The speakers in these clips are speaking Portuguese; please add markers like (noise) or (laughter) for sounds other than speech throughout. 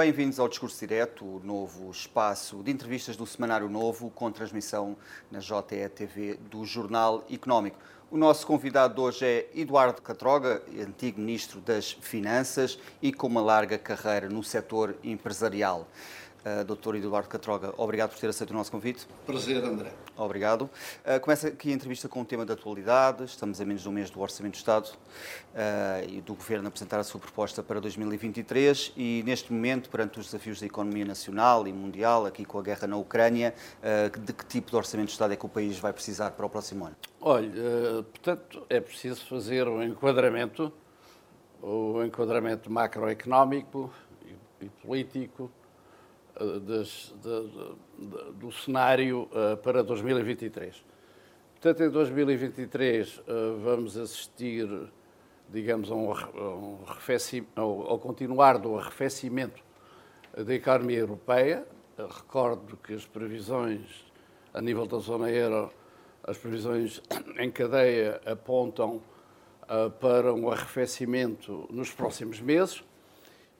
bem-vindos ao Discurso Direto, o novo espaço de entrevistas do Semanário Novo, com transmissão na JETV do Jornal Económico. O nosso convidado hoje é Eduardo Catroga, antigo Ministro das Finanças e com uma larga carreira no setor empresarial. Uh, Dr. Eduardo Catroga, obrigado por ter aceito o nosso convite. Prazer, André. Obrigado. Uh, começa aqui a entrevista com um tema de atualidade. Estamos a menos de um mês do Orçamento do Estado uh, e do Governo apresentar a sua proposta para 2023 e, neste momento, perante os desafios da economia nacional e mundial, aqui com a guerra na Ucrânia, de que tipo de Orçamento do Estado é que o país vai precisar para o próximo ano? Olha, portanto, é preciso fazer um enquadramento, o enquadramento macroeconómico e político, das, do cenário uh, para 2023. Portanto, em 2023 uh, vamos assistir, digamos, a um, um ao, continuar do arrefecimento da economia europeia. Eu recordo que as previsões a nível da zona euro, as previsões em cadeia apontam uh, para um arrefecimento nos próximos meses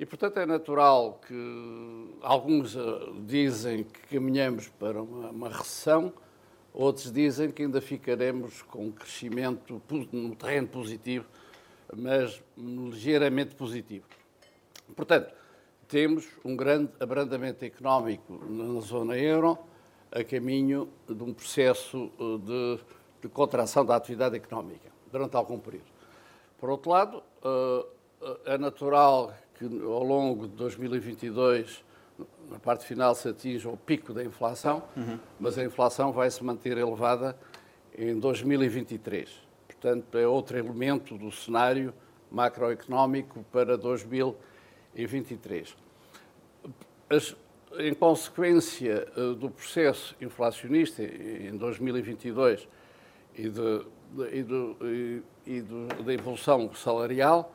e, portanto, é natural que alguns eh, dizem que caminhamos para uma, uma recessão, outros dizem que ainda ficaremos com um crescimento no terreno positivo, mas ligeiramente positivo. Portanto, temos um grande abrandamento económico na zona euro a caminho de um processo eh, de, de contração da atividade económica durante algum período. Por outro lado, eh, é natural que ao longo de 2022, na parte final, se atinja o pico da inflação, uhum. mas a inflação vai se manter elevada em 2023. Portanto, é outro elemento do cenário macroeconómico para 2023. As, em consequência eh, do processo inflacionista em 2022 e, de, e, do, e, e do, da evolução salarial,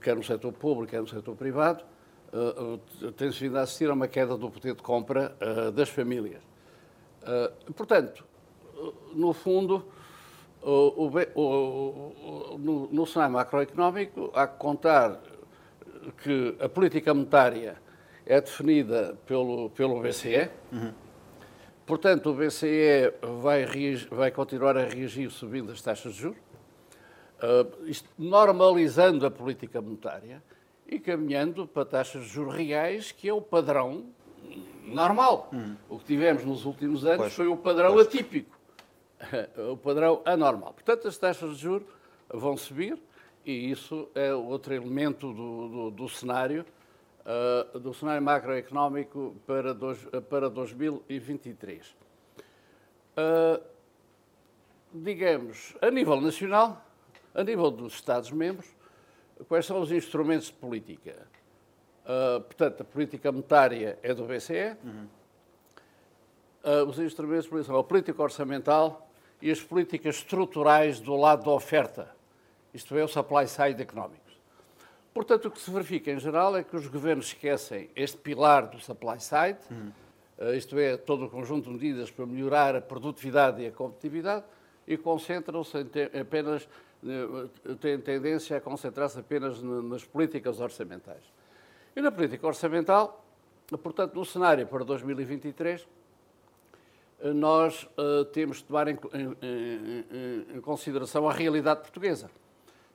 quer no setor público, quer no setor privado, uh, tem-se vindo a assistir a uma queda do poder de compra uh, das famílias. Portanto, no fundo, o, o, o, no, no cenário macroeconómico, há que contar que a política monetária é definida pelo, pelo BCE. Uhum. Portanto, o BCE vai, vai continuar a reagir subindo as taxas de juros normalizando a política monetária e caminhando para taxas de juros reais, que é o padrão normal. Hum. O que tivemos nos últimos anos pois, foi o padrão pois. atípico, (laughs) o padrão anormal. Portanto, as taxas de juros vão subir e isso é outro elemento do, do, do cenário, uh, do cenário macroeconómico para, dois, para 2023. Uh, ah, digamos, a nível nacional, a nível dos Estados-membros, quais são os instrumentos de política? Uh, portanto, a política monetária é do BCE, uhum. uh, os instrumentos de política são a política orçamental e as políticas estruturais do lado da oferta, isto é, o supply side económicos. Portanto, o que se verifica em geral é que os governos esquecem este pilar do supply side, uhum. uh, isto é, todo o conjunto de medidas para melhorar a produtividade e a competitividade, e concentram-se apenas tem tendência a concentrar-se apenas nas políticas orçamentais. E na política orçamental, portanto, no cenário para 2023, eh, nós temos de tomar em, em, em, consideração a realidade portuguesa.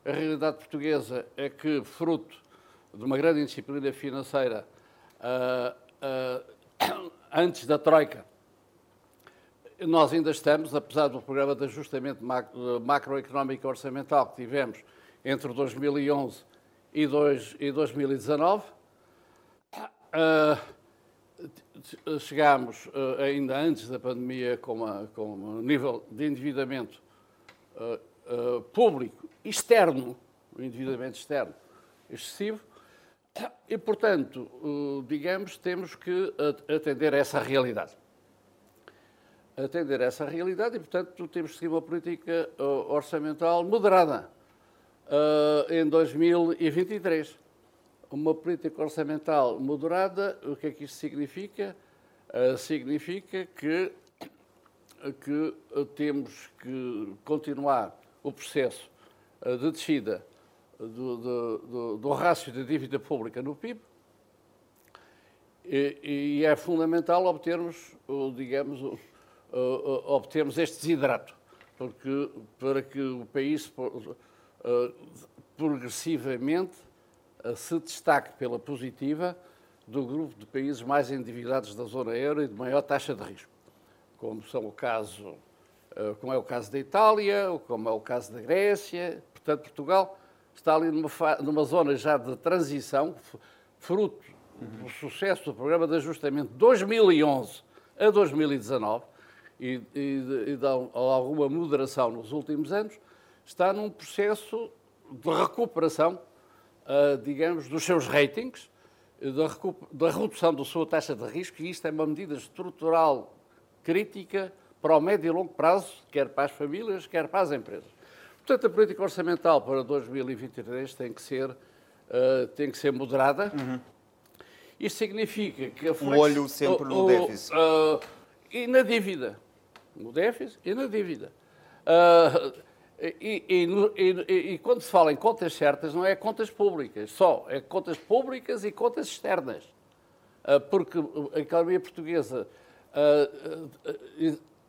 A realidade portuguesa é que, fruto de uma grande indisciplina financeira, (coughs) antes da Troika, nós ainda estamos, apesar do programa de ajustamento macroeconómico e orçamental que tivemos entre 2011 e, 2019, uh, chegámos uh, ainda antes da pandemia com, uma, com um nível de endividamento público externo, um endividamento externo excessivo, e, portanto, digamos, temos que atender a essa realidade atender essa realidade e, portanto, temos que seguir uma política uh, orçamental moderada uh, em 2023. Uma política orçamental moderada, o que é que isto significa? Uh, significa que, que temos que continuar o processo de descida do, do, do, do rácio da dívida pública no PIB, E, e é fundamental obtermos, digamos, obtermos este desidrato, porque, para que o país progressivamente se destaque pela positiva do grupo de países mais endividados da zona euro e de maior taxa de risco, como são o caso, como é o caso da Itália, como é o caso da Grécia, portanto Portugal está ali numa, numa zona já de transição, fruto do sucesso do programa de ajustamento de 2011 a 2019 e, e, e de alguma moderação nos últimos anos, está num processo de recuperação, uh, digamos, dos seus ratings, da, redução da sua taxa de risco, e isto é uma medida estrutural crítica para o médio e longo prazo, quer para as famílias, quer para as empresas. Portanto, a política orçamental para 2023 tem que ser, uh, tem que ser moderada. Uhum. Isto significa que a flex... Um olho sempre no déficit. Uh, e na dívida. No déficit e na dívida. Uh, e, e, e, e, quando se fala em contas certas, não é contas públicas só, é contas públicas e contas externas. Uh, porque a economia portuguesa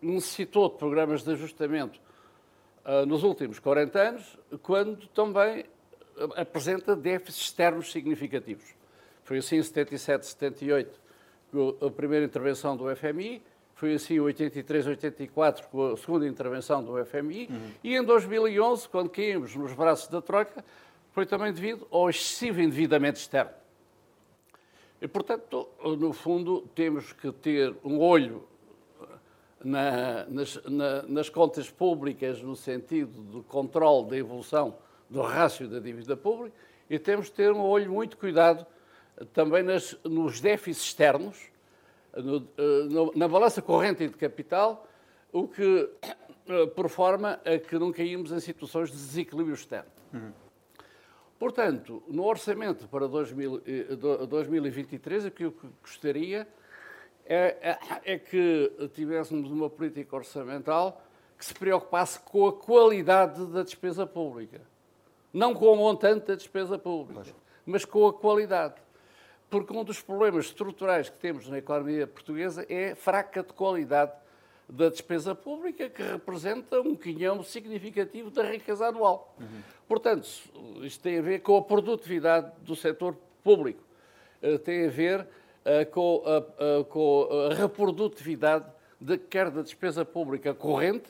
necessitou de programas de ajustamento nos últimos 40 anos, quando também apresenta déficits externos significativos. Foi assim em 77, 78, com a primeira intervenção do FMI, foi assim em 83, 84, com a segunda intervenção do FMI, uhum. e em 2011, quando caímos nos braços da Troika, foi também devido ao excessivo endividamento externo. E, portanto, no fundo, temos que ter um olho na, nas, na, nas contas públicas no sentido do controle da evolução do rácio da dívida pública e temos de ter um olho muito cuidado também nas, nos déficits externos, no, eh, no, na balança corrente de capital, o que eh, por forma a que não caímos em situações de desequilíbrio externo. Uhum. Portanto, no orçamento para 2000, 2023, o que eu gostaria é, é, é que tivéssemos uma política orçamental que se preocupasse com a qualidade da despesa pública. Não com o montante da despesa pública, mas com a qualidade. Porque um dos problemas estruturais que temos na economia portuguesa é fraca de qualidade da despesa pública, que representa um quinhão significativo da riqueza anual. Uhum. Portanto, isto tem a ver com a produtividade do setor público, eh, tem a ver eh, com a, com a reprodutividade de, quer da despesa pública corrente,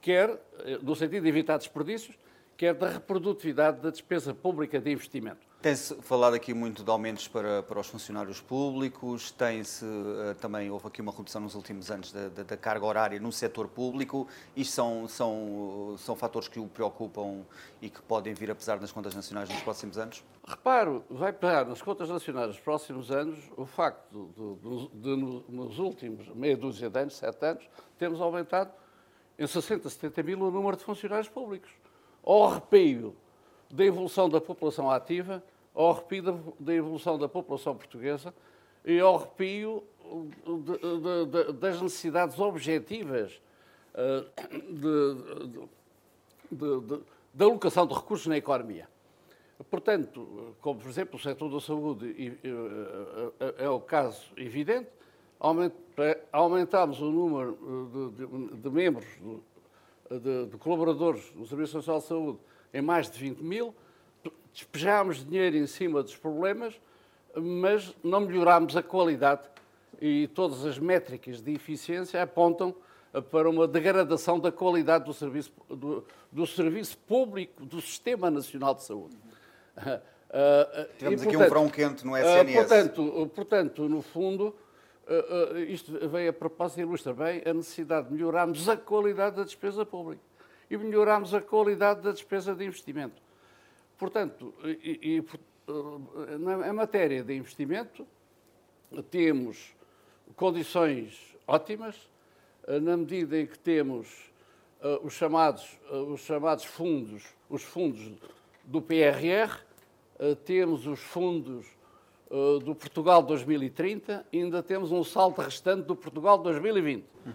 quer, eh, no sentido de evitar desperdícios, quer da reprodutividade da despesa pública de investimento. Tem-se falado aqui muito de aumentos para, para os funcionários públicos, tem-se uh, também, houve aqui uma redução nos últimos anos da, da, da, carga horária no setor público. Isto são, são, são fatores que o preocupam e que podem vir a pesar nas contas nacionais nos próximos anos? Reparo, vai pesar nas contas nacionais nos próximos anos o facto de, de, de, nos últimos meia dúzia de anos, sete anos, termos aumentado em 60, 70 mil o número de funcionários públicos. Ao arrepio da evolução da população ativa, ao arrepio da, evolução da população portuguesa e ao arrepio de, de, das necessidades objetivas uh, da alocação de recursos na economia. Portanto, como por exemplo o setor da saúde é o caso evidente, aumentámos o número de, de, de membros, de, de, colaboradores do Serviço Nacional de Saúde em mais de 20 mil, despejámos dinheiro em cima dos problemas, mas não melhorámos a qualidade e todas as métricas de eficiência apontam para uma degradação da qualidade do serviço, do, do serviço público do Sistema Nacional de Saúde. Uh, Tivemos e, aqui portanto, um verão quente no SNS. Uh, portanto, portanto, no fundo, uh, isto veio a propósito e ilustra bem a necessidade de melhorarmos a qualidade da despesa pública e melhorarmos a qualidade da despesa de investimento. Portanto, e, e, na matéria de investimento, temos condições ótimas, na medida em que temos os chamados, os chamados fundos, os fundos do PRR, temos os fundos do Portugal 2030 e ainda temos um salto restante do Portugal 2020. Uhum.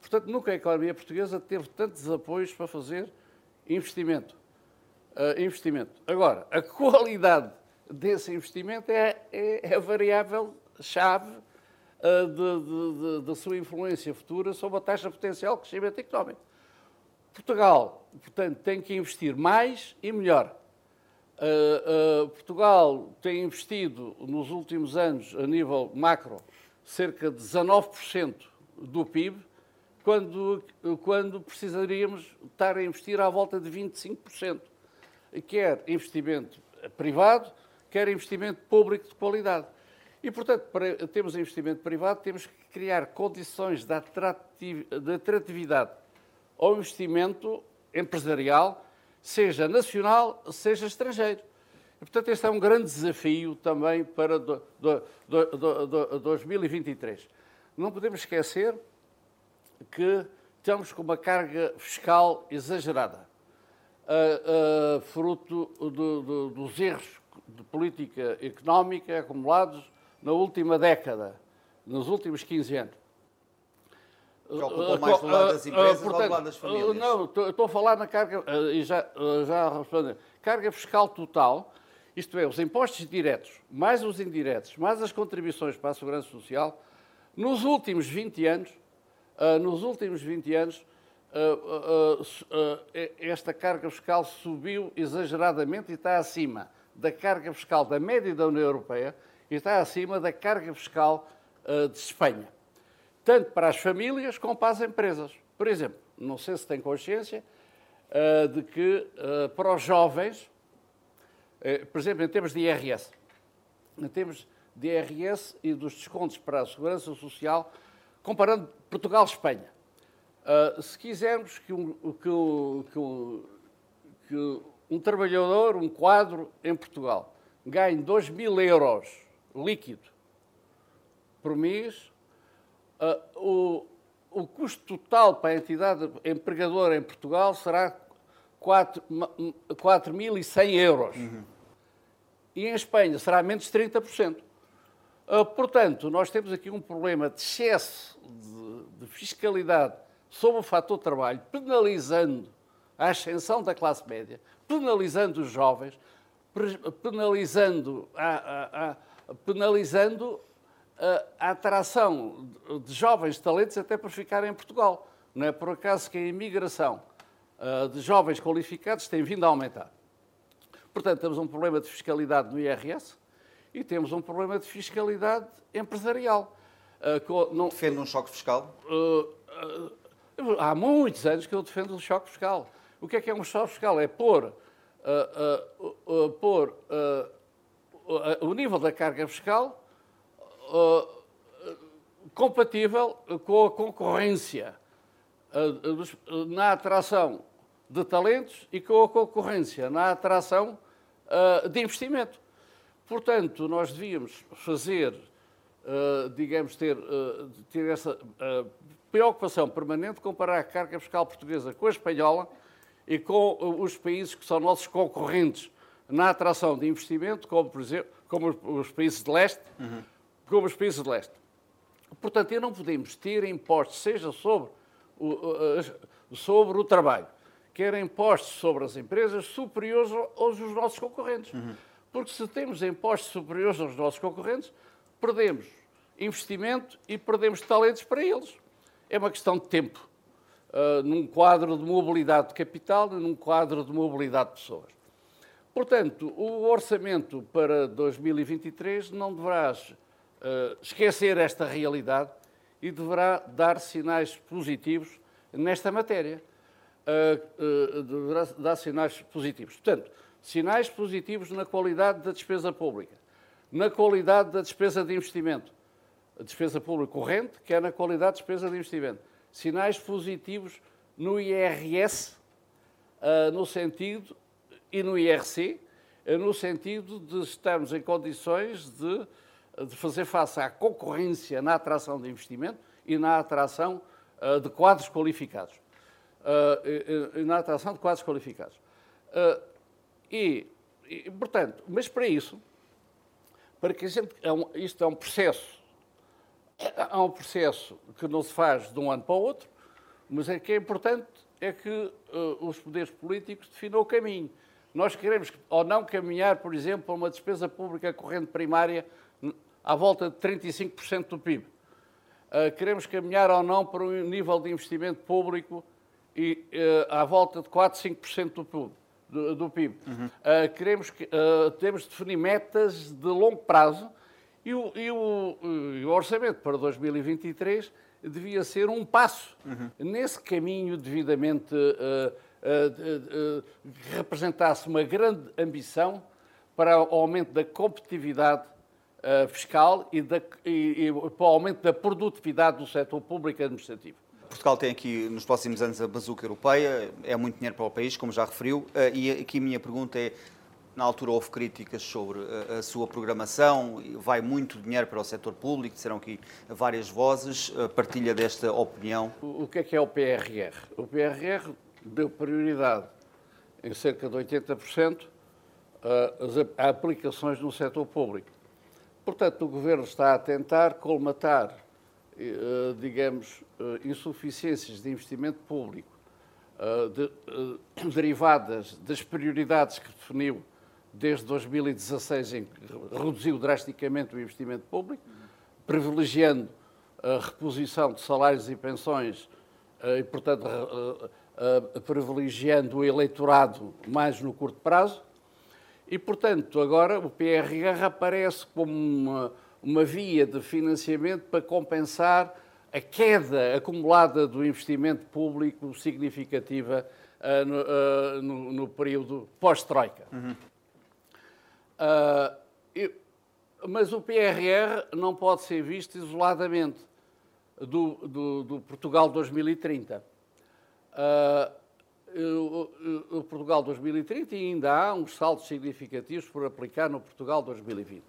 Portanto, nunca a economia portuguesa teve tantos apoios para fazer investimento. Uh, investimento. Agora, a qualidade desse investimento é, é, é variável chave da sua influência futura sobre a taxa potencial de crescimento económico. Portugal, portanto, tem que investir mais e melhor. Uh, uh, Portugal tem investido nos últimos anos, a nível macro, cerca de 19% do PIB, quando, quando precisaríamos estar a investir à volta de 25%. Quer investimento privado, quer investimento público de qualidade. E, portanto, para termos investimento privado, temos que criar condições de, de atratividade ao investimento empresarial, seja nacional, seja estrangeiro. E, portanto, este é um grande desafio também para do, do, do, 2023. Não podemos esquecer que estamos com uma carga fiscal exagerada, uh, uh, fruto dos erros de política económica acumulados na última década, nos últimos 15 anos. Preocupa uh, mais do lado das uh, empresas Portanto, ou do lado das famílias? Não, estou a falar na carga, e já, já respondi, carga fiscal total, isto é, os impostos diretos, mais os indiretos, mais as contribuições para a Segurança Social, nos últimos 20 anos, nos últimos 20 anos, esta carga fiscal subiu exageradamente e está acima da carga fiscal da média da União Europeia e está acima da carga fiscal de Espanha, tanto para as famílias como para as empresas. Por exemplo, não sei se tem consciência uh, de que uh, para os jovens, por exemplo, em termos de IRS, em termos de IRS e dos descontos para a segurança social, comparando Portugal-Espanha, se quisermos que um, que, que, que um trabalhador, um quadro em Portugal, ganhe 2 mil euros líquido por mês, uh, o, o custo total para a entidade empregadora em Portugal será 4.100 euros. Uhum. E em Espanha será menos 30%. Uh, portanto, nós temos aqui um problema de excesso de, de fiscalidade sobre o fator trabalho, penalizando a ascensão da classe média, penalizando os jovens, penalizando a, a, a penalizando a atração de jovens talentos até para ficarem em Portugal. Não é por acaso que a imigração de jovens qualificados tem vindo a aumentar. Portanto, temos um problema de fiscalidade no IRS e temos um problema de fiscalidade empresarial. Não, Defende um choque fiscal? há muitos anos que eu defendo o choque fiscal. O que é que é um choque fiscal? É pôr, uh, uh, uh, pôr o nível da carga fiscal uh, compatível com a concorrência uh, na atração de talentos e com a concorrência na atração de investimento. Portanto, nós devíamos fazer, digamos, ter, ter essa preocupação permanente, comparar a carga fiscal portuguesa com a espanhola e com os países que são nossos concorrentes na atração de investimento, como, por exemplo, como os países de leste, uhum. Como os países de leste. Portanto, não podemos ter impostos, seja sobre o, sobre o trabalho, quer impostos sobre as empresas superiores aos dos nossos concorrentes. Uhum. Porque se temos impostos superiores aos nossos concorrentes, perdemos investimento e perdemos talentos para eles. É uma questão de tempo, uh, num quadro de mobilidade de capital e num quadro de mobilidade de pessoas. Portanto, o orçamento para 2023 não deverá esquecer esta realidade e deverá dar sinais positivos nesta matéria. Uh, uh, deverá dar sinais positivos. Portanto, sinais positivos na qualidade da despesa pública, na qualidade da despesa de investimento, a despesa pública corrente, que é na qualidade da despesa de investimento. Sinais positivos no IRS, no sentido e no IRC, eh, no sentido de estarmos em condições de, de fazer face à concorrência na atração de investimento e na atração uh, de quadros qualificados. Uh, e, e, na atração de quadros qualificados. Uh, e, e, portanto, mas para isso, para que gente, é um, isto é um processo, é um processo que não se faz de um ano para o outro, mas é que é importante é que os poderes políticos definam o caminho. Nós queremos ou não caminhar, por exemplo, para uma despesa pública corrente primária à volta de 35% do PIB. Uh, queremos caminhar ou não para um nível de investimento público e, uh, à volta de 4, 5% do, do, do PIB. Uhum. Uh, queremos que, temos de definir metas de longo prazo e o, e o, e o orçamento para 2023 devia ser um passo uhum. nesse caminho devidamente que representasse uma grande ambição para o aumento da competitividade uh, fiscal e, da, e, e, para o aumento da produtividade do setor público administrativo. Portugal tem aqui nos próximos anos a bazuca europeia, é muito dinheiro para o país, como já referiu, uh, e aqui a minha pergunta é, na altura houve críticas sobre a, a sua programação, vai muito dinheiro para o setor público, disseram aqui várias vozes, partilha desta opinião? O, o que é que é o PRR? O PRR deu prioridade em cerca de 80% a aplicações no setor público. Portanto, o Governo está a tentar colmatar, eh, digamos, eh, insuficiências de investimento público eh, (coughs) derivadas das prioridades que definiu desde 2016, em que reduziu drasticamente o investimento público, privilegiando a reposição de salários e pensões e, portanto, privilegiando o eleitorado mais no curto prazo, e, portanto, agora o PRR aparece como uma, uma via de financiamento para compensar a queda acumulada do investimento público significativa uh, no, uh, no, no, período pós-Troika. Uhum. Uh, mas o PRR não pode ser visto isoladamente do, do, do Portugal 2030 o Portugal 2030 e ainda há uns saltos significativos por aplicar no Portugal 2020.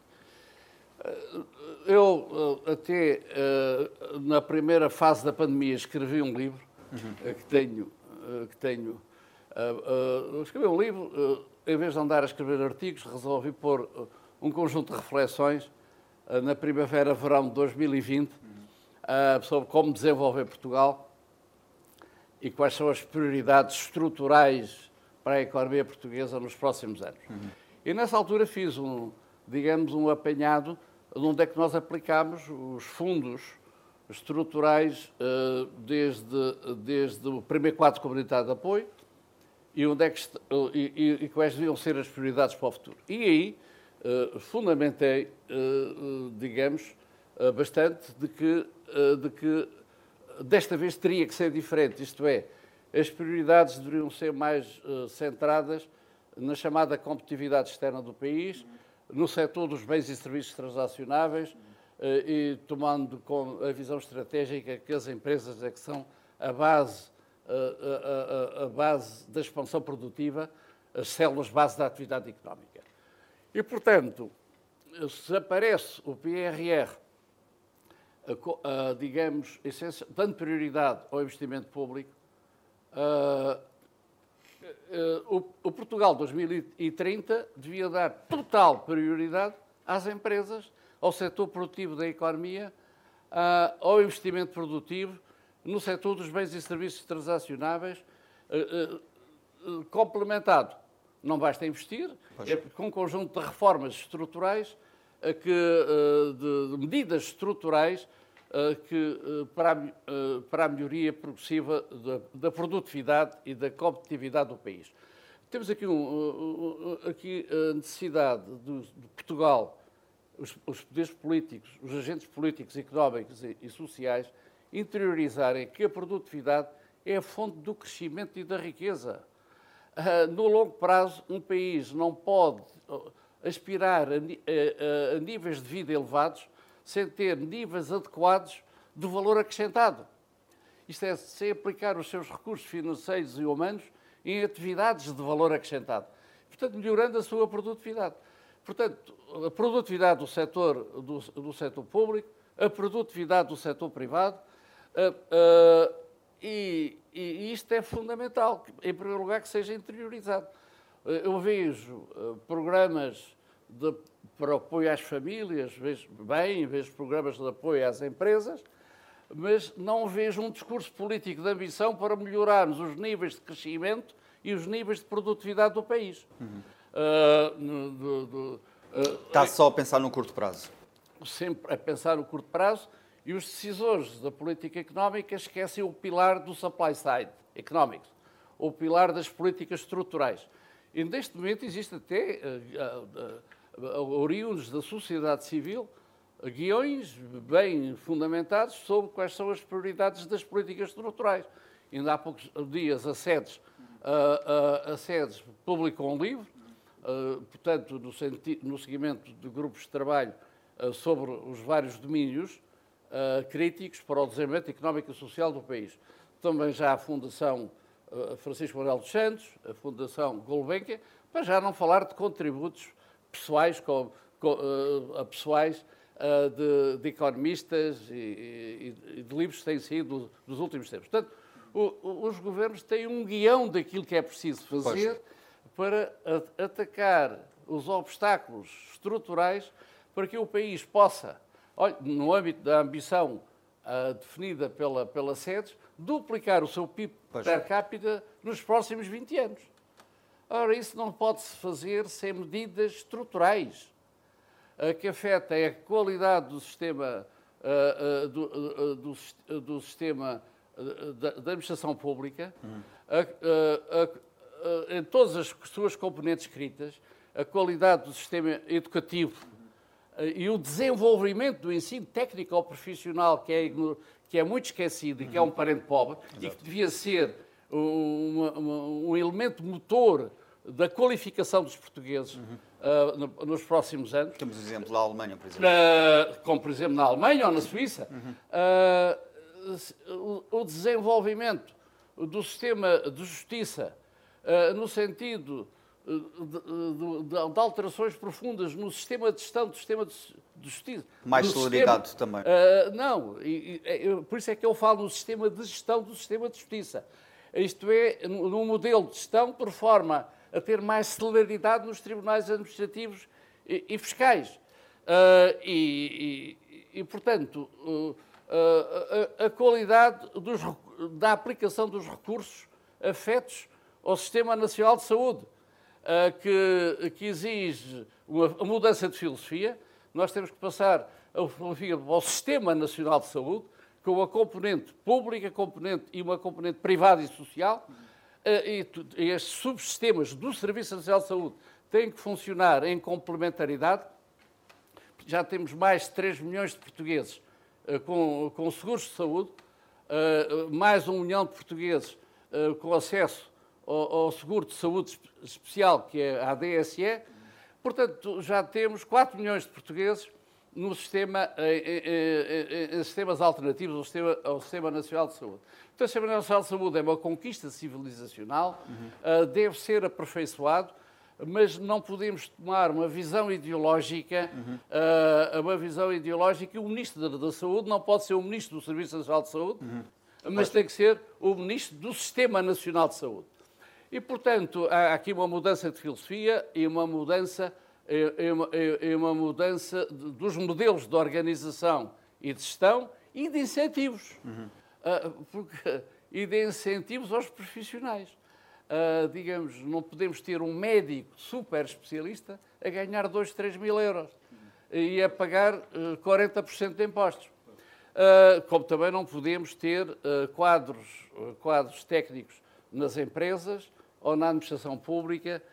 Eh, eu eh, até eh, na primeira fase da pandemia escrevi um livro uhum. que tenho, que tenho escrevi um livro, em vez de andar a escrever artigos, resolvi pôr um conjunto de reflexões na primavera-verão de 2020 uhum. sobre como desenvolver Portugal e quais são as prioridades estruturais para a economia portuguesa nos próximos anos. Uhum. E nessa altura fiz um, digamos, um apanhado de onde é que nós aplicamos os fundos estruturais uh, desde, desde o primeiro quadro comunitário de apoio e, onde é que, uh, e, e, quais deviam ser as prioridades para o futuro. E aí uh, fundamentei, digamos, bastante de que, de que desta vez teria que ser diferente, isto é, as prioridades deveriam ser mais uh, centradas na chamada competitividade externa do país, no setor dos bens e serviços transacionáveis uh, e tomando com a visão estratégica que as empresas é que são a base, uh, a, a, a base da expansão produtiva, as células base da atividade económica. E, portanto, se aparece o PRR digamos, dando prioridade ao investimento público, uh, uh, o, o, Portugal 2030 devia dar total prioridade às empresas, ao setor produtivo da economia, ao investimento produtivo, no setor dos bens e serviços transacionáveis, complementado. Não basta investir, é com um conjunto de reformas estruturais, que, de medidas estruturais que, eh, para, a, eh, para a melhoria progressiva da, da, produtividade e da competitividade do país. Temos aqui, um, aqui a necessidade de, de Portugal, os, os, poderes políticos, os agentes políticos, económicos e, e sociais, interiorizarem que a produtividade é a fonte do crescimento e da riqueza. no longo prazo, um país não pode aspirar a, a, a níveis de vida elevados sem ter níveis adequados de valor acrescentado. Isto é, sem aplicar os seus recursos financeiros e humanos em atividades de valor acrescentado. Portanto, melhorando a sua produtividade. Portanto, a produtividade do setor, do, do setor público, a produtividade do setor privado, e, e, isto é fundamental, em primeiro lugar, que seja interiorizado. Eu vejo programas de, para apoio às famílias, vejo bem, vejo programas de apoio às empresas, mas não vejo um discurso político de ambição para melhorarmos os níveis de crescimento e os níveis de produtividade do país. Uhum. Uh, do, do, uh, Está só a pensar no curto prazo? sempre a pensar no curto prazo e os decisores da política económica esquecem o pilar do supply side economics, o pilar das políticas estruturais. E neste momento existe até, uh, oriundos da sociedade civil, guiões bem fundamentados sobre quais são as prioridades das políticas estruturais. Ainda há poucos dias a SEDES, a, a, a SEDES publicou um livro, portanto, no, no seguimento de grupos de trabalho sobre os vários domínios críticos para o desenvolvimento económico e social do país. Também já a Fundação Francisco Manuel dos Santos, a Fundação Gulbenkian, para já não falar de contributos pessoais, com, com, uh, pessoais uh, de, de, economistas e, e, e, de livros que têm saído dos últimos tempos. Portanto, o, o, os governos têm um guião daquilo que é preciso fazer pois. para a, atacar os obstáculos estruturais para que o país possa, olha, no âmbito da ambição uh, definida pela, pela SEDES, duplicar o seu PIB pois. per capita nos próximos 20 anos. Ora, isso não pode-se fazer sem medidas estruturais que afetem a qualidade do sistema, uh, do, do, do, sistema da, da, administração pública, hum. em todas as suas componentes escritas, a qualidade do sistema educativo e o desenvolvimento do ensino técnico ou profissional, que é, que é muito esquecido e que é um parente pobre, Exato. e que devia ser um, um, um, elemento motor da qualificação dos portugueses uhum. uh, nos próximos anos. Temos o exemplo da Alemanha, por exemplo. Uh, como, por exemplo, na Alemanha ou na Suíça. Uhum. Uh, o, desenvolvimento do sistema de justiça no sentido de, de, de, alterações profundas no sistema de gestão, do sistema de, de justiça. Mais solidariedade também. Uh, não, e, e, por isso é que eu falo no sistema de gestão do sistema de justiça. Isto é, num modelo de gestão por forma a ter mais celeridade nos tribunais administrativos e, e fiscais. Uh, e, e, portanto, uh, a, a, qualidade dos, da aplicação dos recursos afetos ao Sistema Nacional de Saúde que, que exige uma mudança de filosofia. Nós temos que passar a filosofia ao Sistema Nacional de Saúde, com uma componente pública, componente e uma componente privada e social. Estes subsistemas do Serviço Nacional de Saúde têm que funcionar em complementaridade. Já temos mais de 3 milhões de portugueses com, com seguros de saúde, mais um milhão de portugueses com acesso ao, ao seguro de saúde especial, que é a ADSE. Portanto, já temos 4 milhões de portugueses no sistema, em, em, em, em sistemas alternativos ao sistema, ao sistema, Nacional de Saúde. Então, o Sistema Nacional de Saúde é uma conquista civilizacional, uhum. uh, deve ser aperfeiçoado, mas não podemos tomar uma visão ideológica, uhum. uh, uma visão ideológica, o Ministro da, da, Saúde não pode ser o Ministro do Serviço Nacional de Saúde, uhum. mas tem que ser o Ministro do Sistema Nacional de Saúde. E, portanto, há aqui uma mudança de filosofia e uma mudança, e uma, e uma mudança dos modelos de organização e de gestão e de incentivos. Uhum. Uh, porque, e de incentivos aos profissionais. Uh, digamos, não podemos ter um médico super especialista a ganhar 2, 3 mil euros e a pagar uh, 40% de impostos. Como também não podemos ter quadros, quadros técnicos nas empresas ou na administração pública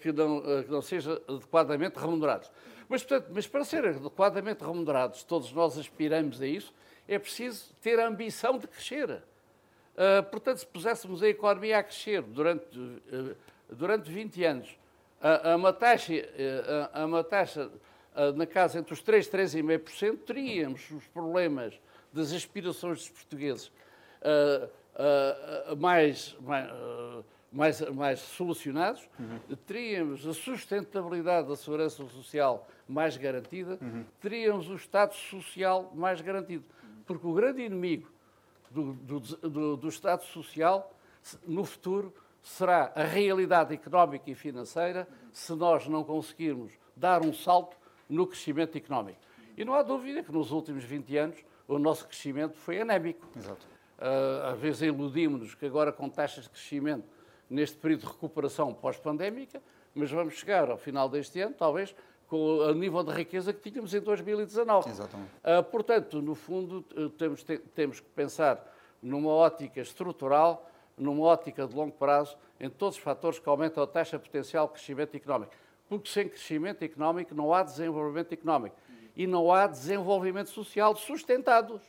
que, não, uh, que não seja adequadamente remunerados. Mas, portanto, mas para ser adequadamente remunerados, todos nós aspiramos a isso, é preciso ter a ambição de crescer. Uh, portanto, se puséssemos a economia a crescer durante, durante 20 anos, a, a uma taxa, a, a uma taxa na casa entre os 3 e 3,5%, teríamos os problemas das aspirações dos portugueses mais, mais mais, mais solucionados, uhum. teríamos a sustentabilidade da segurança social mais garantida, uhum. teríamos o Estado social mais garantido. Porque o grande inimigo do, do, do, do Estado social, no futuro, será a realidade económica e financeira se nós não conseguirmos dar um salto no crescimento económico. E não há dúvida que nos últimos 20 anos o nosso crescimento foi anémico. Exato. Uh, às vezes iludimos-nos que agora com taxas de crescimento neste período de recuperação pós-pandémica, mas vamos chegar ao final deste ano, talvez, com o nível de riqueza que tínhamos em 2019. Exatamente. Uh, portanto, no fundo, temos, temos que pensar numa ótica estrutural, numa ótica de longo prazo, em todos os fatores que aumentam a taxa potencial de crescimento económico. Porque sem crescimento económico não há desenvolvimento económico e não há desenvolvimento social sustentados.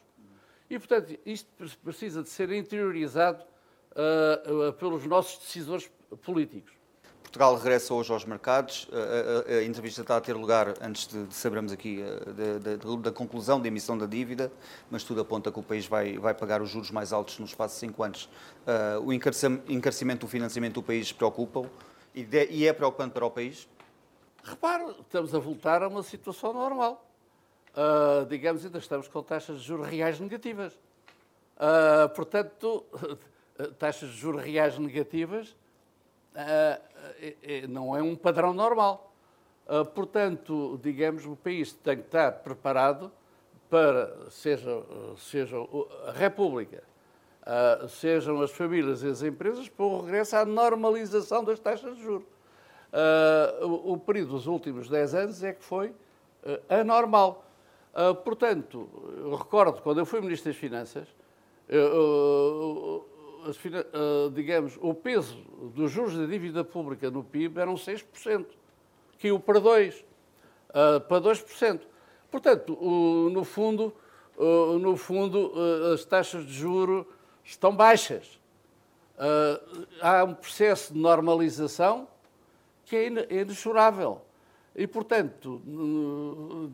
E, portanto, isto precisa de ser interiorizado uh, pelos nossos decisores políticos. Portugal regressa hoje aos mercados. A, a, a entrevista está a ter lugar antes de, de sabermos aqui da conclusão da emissão da dívida, mas tudo aponta que o país vai, vai pagar os juros mais altos no espaço de 5 anos. Uh, o encarecimento do financiamento do país preocupa-o e, e é preocupante para o país? Repare, estamos a voltar a uma situação normal. Uh, digamos, ainda estamos com taxas de juros reais negativas. Uh, portanto, (laughs) taxas de juros reais negativas uh, não é um padrão normal. portanto, digamos, o país tem que estar preparado para, seja, seja a República, sejam as famílias e as empresas, para o regresso à normalização das taxas de juros. O, período dos últimos 10 anos é que foi anormal. Portanto, eu recordo quando eu fui Ministro das Finanças, digamos, o peso dos juros da dívida pública no PIB eram 6%, caiu para 2%, para 2%. Portanto, no fundo, no fundo as taxas de juro estão baixas. há um processo de normalização que é, é inexorável. E, portanto,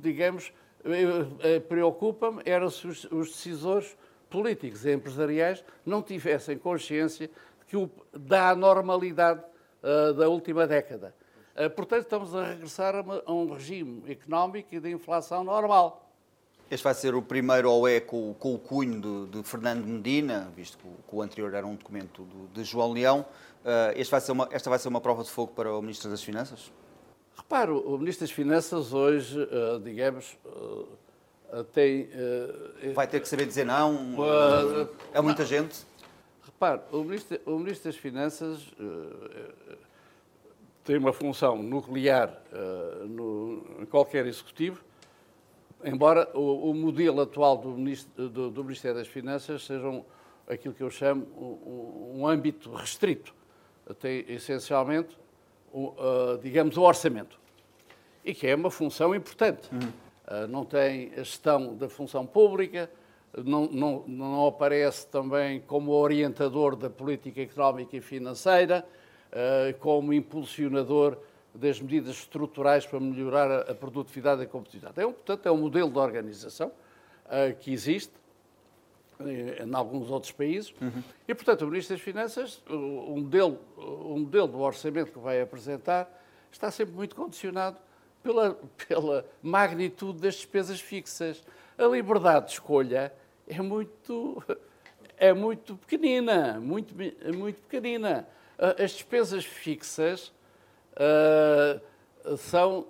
digamos, eh, preocupa-me era se os, decisores políticos e empresariais não tivessem consciência que o, da anormalidade uh, da última década. Uh, portanto, estamos a regressar a, uma, a, um regime económico e de inflação normal. Este vai ser o primeiro OE com, com o cunho de, de, Fernando Medina, visto que o, que o, anterior era um documento do, de João Leão. Uh, vai uma, esta vai ser uma prova de fogo para o Ministro das Finanças? Reparo, o Ministro das Finanças hoje, digamos, tem. vai ter que saber dizer não? é muita não. gente? Repare, o Ministro, o Ministro das Finanças tem uma função nuclear no, em qualquer executivo, embora o, o modelo atual do, ministro, do, do, Ministério das Finanças seja um, aquilo que eu chamo um, um âmbito restrito tem essencialmente, o, digamos, o orçamento. E que é uma função importante. Uhum. Uh, não tem a gestão da função pública, não, não, não, aparece também como orientador da política económica e financeira, uh, como impulsionador das medidas estruturais para melhorar a, produtividade e a competitividade. É um, portanto, é um modelo de organização uh, que existe em alguns outros países. Uhum. E, portanto, o Ministro das Finanças, o modelo, o modelo do orçamento que vai apresentar, está sempre muito condicionado pela, pela magnitude das despesas fixas. A liberdade de escolha é muito, é muito pequenina, muito, muito pequenina. As despesas fixas uh, são,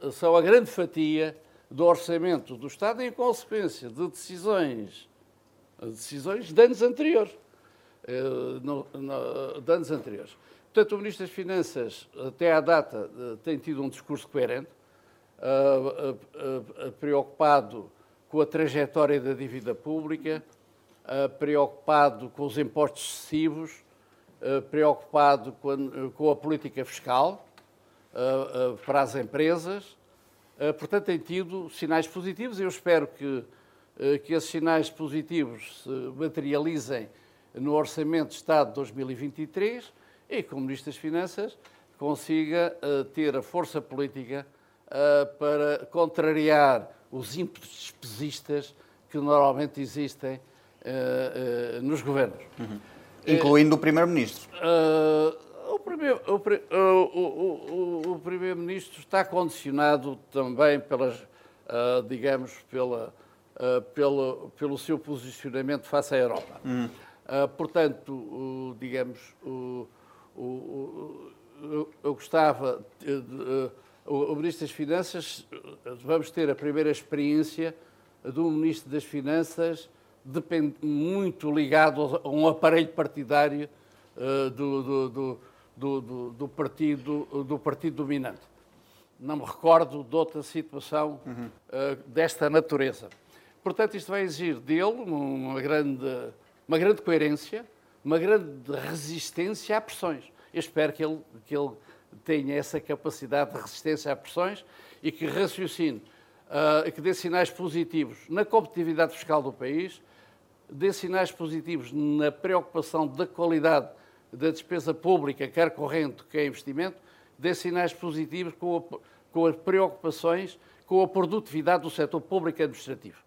uh, são a grande fatia do orçamento do Estado em consequência de decisões decisões de anos anteriores. Eh, no, no, de anos anteriores. Portanto, o Ministro das Finanças, até à data, eh, tem tido um discurso coerente, uh, uh, preocupado com a trajetória da dívida pública, preocupado com os impostos excessivos, preocupado com a, política fiscal para as empresas. portanto, tem tido sinais positivos e eu espero que eh, que esses sinais positivos se materializem no Orçamento de Estado de 2023 e que o Ministro das Finanças consiga uh, ter a força política uh, para contrariar os ímpetos despesistas que normalmente existem uh, nos governos. Uhum. Incluindo o Primeiro-Ministro. o Primeiro-Ministro está condicionado também pelas, digamos, pela pelo, pelo seu posicionamento face à Europa. Hum. Uh, portanto, uh, digamos, eu gostava, de, de, o Ministro das Finanças, vamos ter a primeira experiência do Ministro das Finanças depende, muito ligado a um aparelho partidário do, do, do, do, partido, do partido dominante. não me recordo de outra situação uhum. uh, desta natureza. Portanto, isto vai exigir dele uma grande, uma grande coerência, uma grande resistência a pressões. Eu espero que ele, que ele tenha essa capacidade de resistência a pressões e que raciocine, uh, que dê sinais positivos na competitividade fiscal do país, dê sinais positivos na preocupação da qualidade da despesa pública, quer corrente, quer investimento, dê sinais positivos com, a, com as preocupações com a produtividade do setor público administrativo.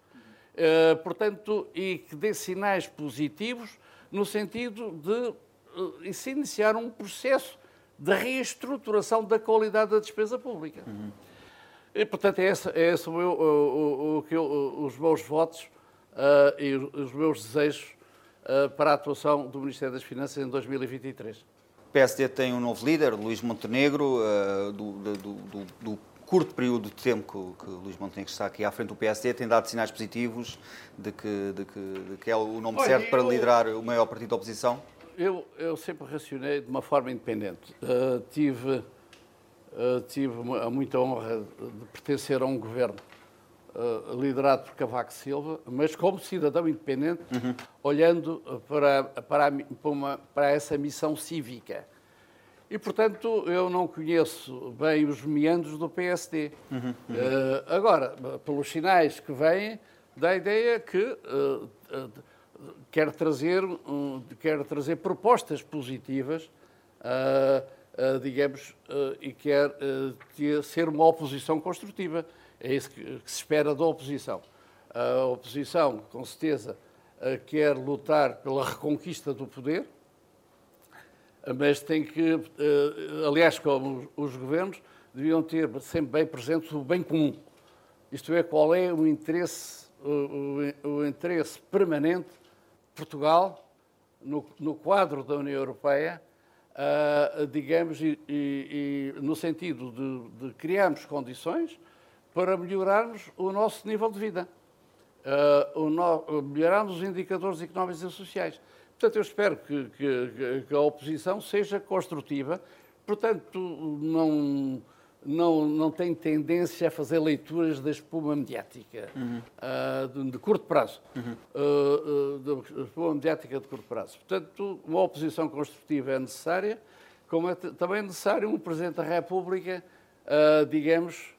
Uh, portanto, e que dê sinais positivos no sentido de uh, se iniciar um processo de reestruturação da qualidade da despesa pública. Uhum. E, portanto, é esse, é esse o meu, o, o, o, os meus votos uh, e os meus desejos para a atuação do Ministério das Finanças em 2023. O PSD tem um novo líder, Luís Montenegro, do, do, do, do curto período de tempo que, que Luís Montenegro está aqui à frente do PSD tem dado sinais positivos de que, de que, de que é o nome Olha, certo para eu, liderar o maior partido da oposição? Eu, eu sempre racionei de uma forma independente. Uh, tive uh, tive a muita honra de pertencer a um governo uh, liderado por Cavaco Silva, mas como cidadão independente, uhum. olhando para, para, para, uma, para essa missão cívica e, portanto, eu não conheço bem os meandros do PSD. Uhum, uhum. Uh, agora, pelos sinais que vêm, dá a ideia que uh, uh, quer, trazer, quer trazer propostas positivas, digamos, e quer ter, ser uma oposição construtiva. É isso que, que, se espera da oposição. A oposição, com certeza, quer lutar pela reconquista do poder, mas tem que, eh, aliás, como os governos, deviam ter sempre bem presente o bem comum. Isto é, qual é o interesse, o, o, o interesse permanente de Portugal no, no, quadro da União Europeia, uh, digamos, e, e, e, no sentido de, de, criarmos condições para melhorarmos o nosso nível de vida, uh, no, melhorarmos os indicadores económicos e sociais. Portanto, eu espero que, que, que, a oposição seja construtiva, portanto, não, não, não tem tendência a fazer leituras da espuma mediática uhum. uh, de, de, curto prazo. Uhum. Uh, de espuma mediática de curto prazo. Portanto, uma oposição construtiva é necessária, como é também necessário um Presidente da República, uh, digamos,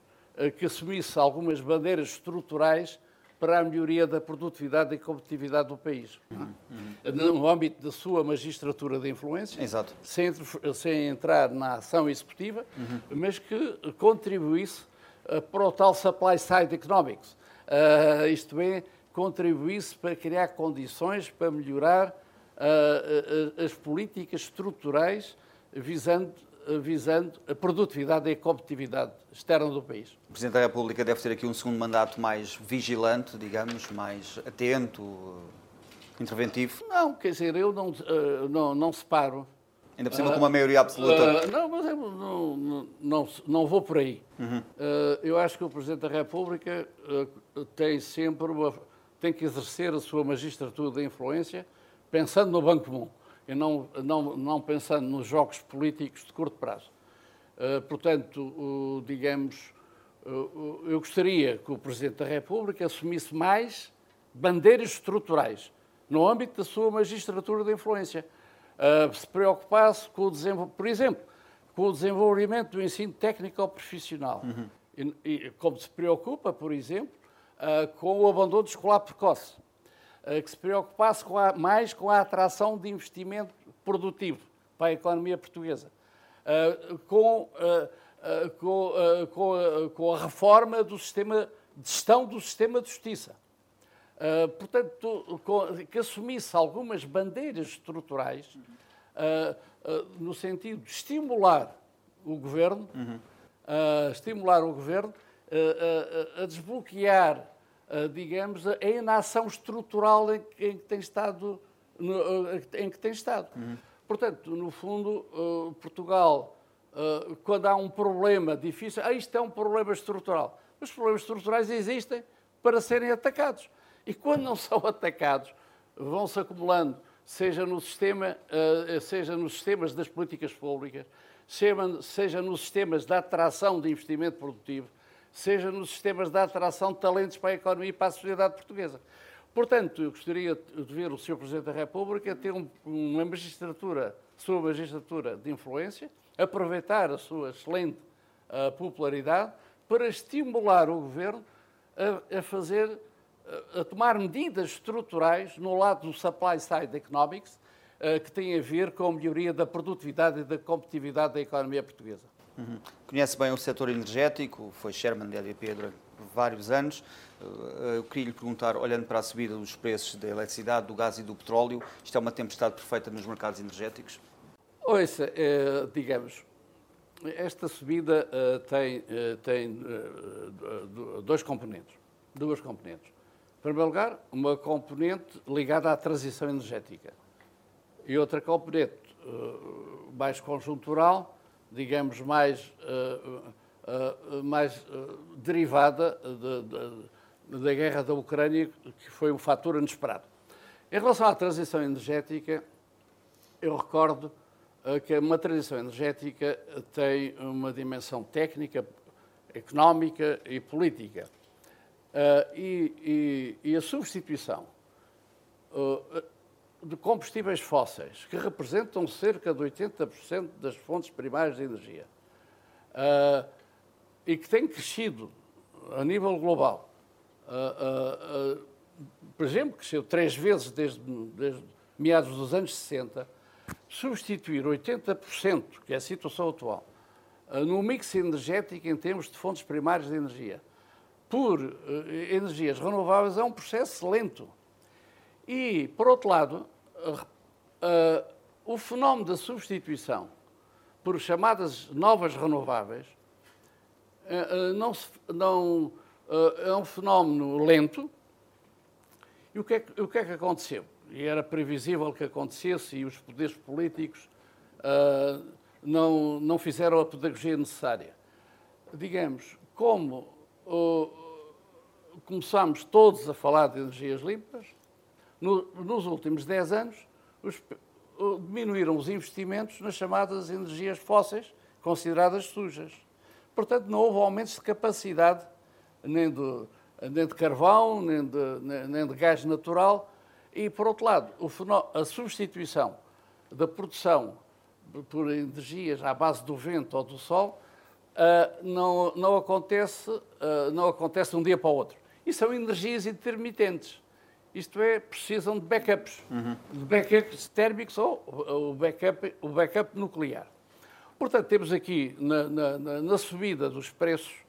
que assumisse algumas bandeiras estruturais para a melhoria da produtividade e competitividade do país. Uhum, uhum. No âmbito da sua magistratura de influência, Exato. Sem, sem entrar na ação executiva, uhum. mas que contribuísse uh, para o tal supply side economics. Uh, isto é, contribuísse para criar condições para melhorar uh, as políticas estruturais visando visando a produtividade e a competitividade externa do país. O Presidente da República deve ter aqui um segundo mandato mais vigilante, digamos, mais atento, interventivo? Não, quer dizer, eu não, uh, não, não separo. Ainda por cima uh, com uma maioria absoluta? Uh, não, mas eu não, não, não, não vou por aí. Uhum. eu acho que o Presidente da República tem sempre uma, tem que exercer a sua magistratura de influência pensando no Banco Comum e não, não, não pensando nos jogos políticos de curto prazo. Uh, portanto, uh, digamos, uh, eu gostaria que o Presidente da República assumisse mais bandeiras estruturais no âmbito da sua magistratura de influência. se preocupasse com o por exemplo, com o desenvolvimento do ensino técnico ou profissional. Uhum. E, e, como se preocupa, por exemplo, com o abandono escolar precoce. Eh, que se preocupasse com a, mais com a atração de investimento produtivo para a economia portuguesa, uh, com, uh, com, com, a, com, a, reforma do sistema de gestão do sistema de justiça. portanto, com, que assumisse algumas bandeiras estruturais no sentido de estimular o governo, uhum. estimular o governo a desbloquear uh, digamos, a inação estrutural em, em que tem estado. No, uh, em que tem estado. Uhum. Portanto, no fundo, uh, Portugal, quando há um problema difícil, ah, isto é um problema estrutural. Os problemas estruturais existem para serem atacados. E quando não (laughs) são atacados, vão-se acumulando, seja no sistema, seja nos sistemas das políticas públicas, seja nos sistemas de atração de investimento produtivo, seja nos sistemas de atração de talentos para a economia e para a sociedade portuguesa. Portanto, eu gostaria de ver o Sr. Presidente da República ter uma magistratura, sua magistratura de influência, aproveitar a sua excelente uh, popularidade para estimular o Governo a, a fazer, a, a, tomar medidas estruturais no lado do supply side economics, uh, que tem a ver com a melhoria da produtividade e da competitividade da economia portuguesa. Uhum. Conhece bem o setor energético, foi chairman da EDP durante vários anos. Eu queria lhe perguntar, olhando para a subida dos preços da eletricidade, do gás e do petróleo, isto é uma tempestade perfeita nos mercados energéticos? Ouça, é, digamos, esta subida uh, tem, tem dois componentes, duas componentes. Em primeiro lugar, uma componente ligada à transição energética e outra componente mais conjuntural, digamos, mais, mais derivada de, de da guerra da Ucrânia, que foi um fator inesperado. Em relação à transição energética, eu recordo uh, que uma transição energética tem uma dimensão técnica, económica e política. Uh, e, e, e, a substituição uh, de combustíveis fósseis, que representam cerca de 80% das fontes primárias de energia, e que tem crescido a nível global uh, uh, por exemplo, cresceu três vezes desde, desde meados dos anos 60, substituir 80%, que é a situação atual, no mix energético em termos de fontes primárias de energia, por energias renováveis é um processo lento. E, por outro lado, o fenómeno da substituição por chamadas novas renováveis não, não uh, é um fenómeno lento. E o que, é que, o que, é que aconteceu? E era previsível que acontecesse e os poderes políticos uh, não, não fizeram a pedagogia necessária. Digamos, como uh, começámos todos a falar de energias limpas, no, nos últimos 10 anos os, diminuíram os investimentos nas chamadas energias fósseis, consideradas sujas. Portanto, não houve aumentos de capacidade nem de, nem de carvão, nem de, nem de gás natural. E, por outro lado, a substituição da produção por energias à base do vento ou do sol uh, não, não, acontece, uh, não acontece de um dia para o outro. E são energias intermitentes. Isto é, precisam de backups, uhum. de backups térmicos ou o backup, o backup nuclear. Portanto, temos aqui na, na, na subida dos preços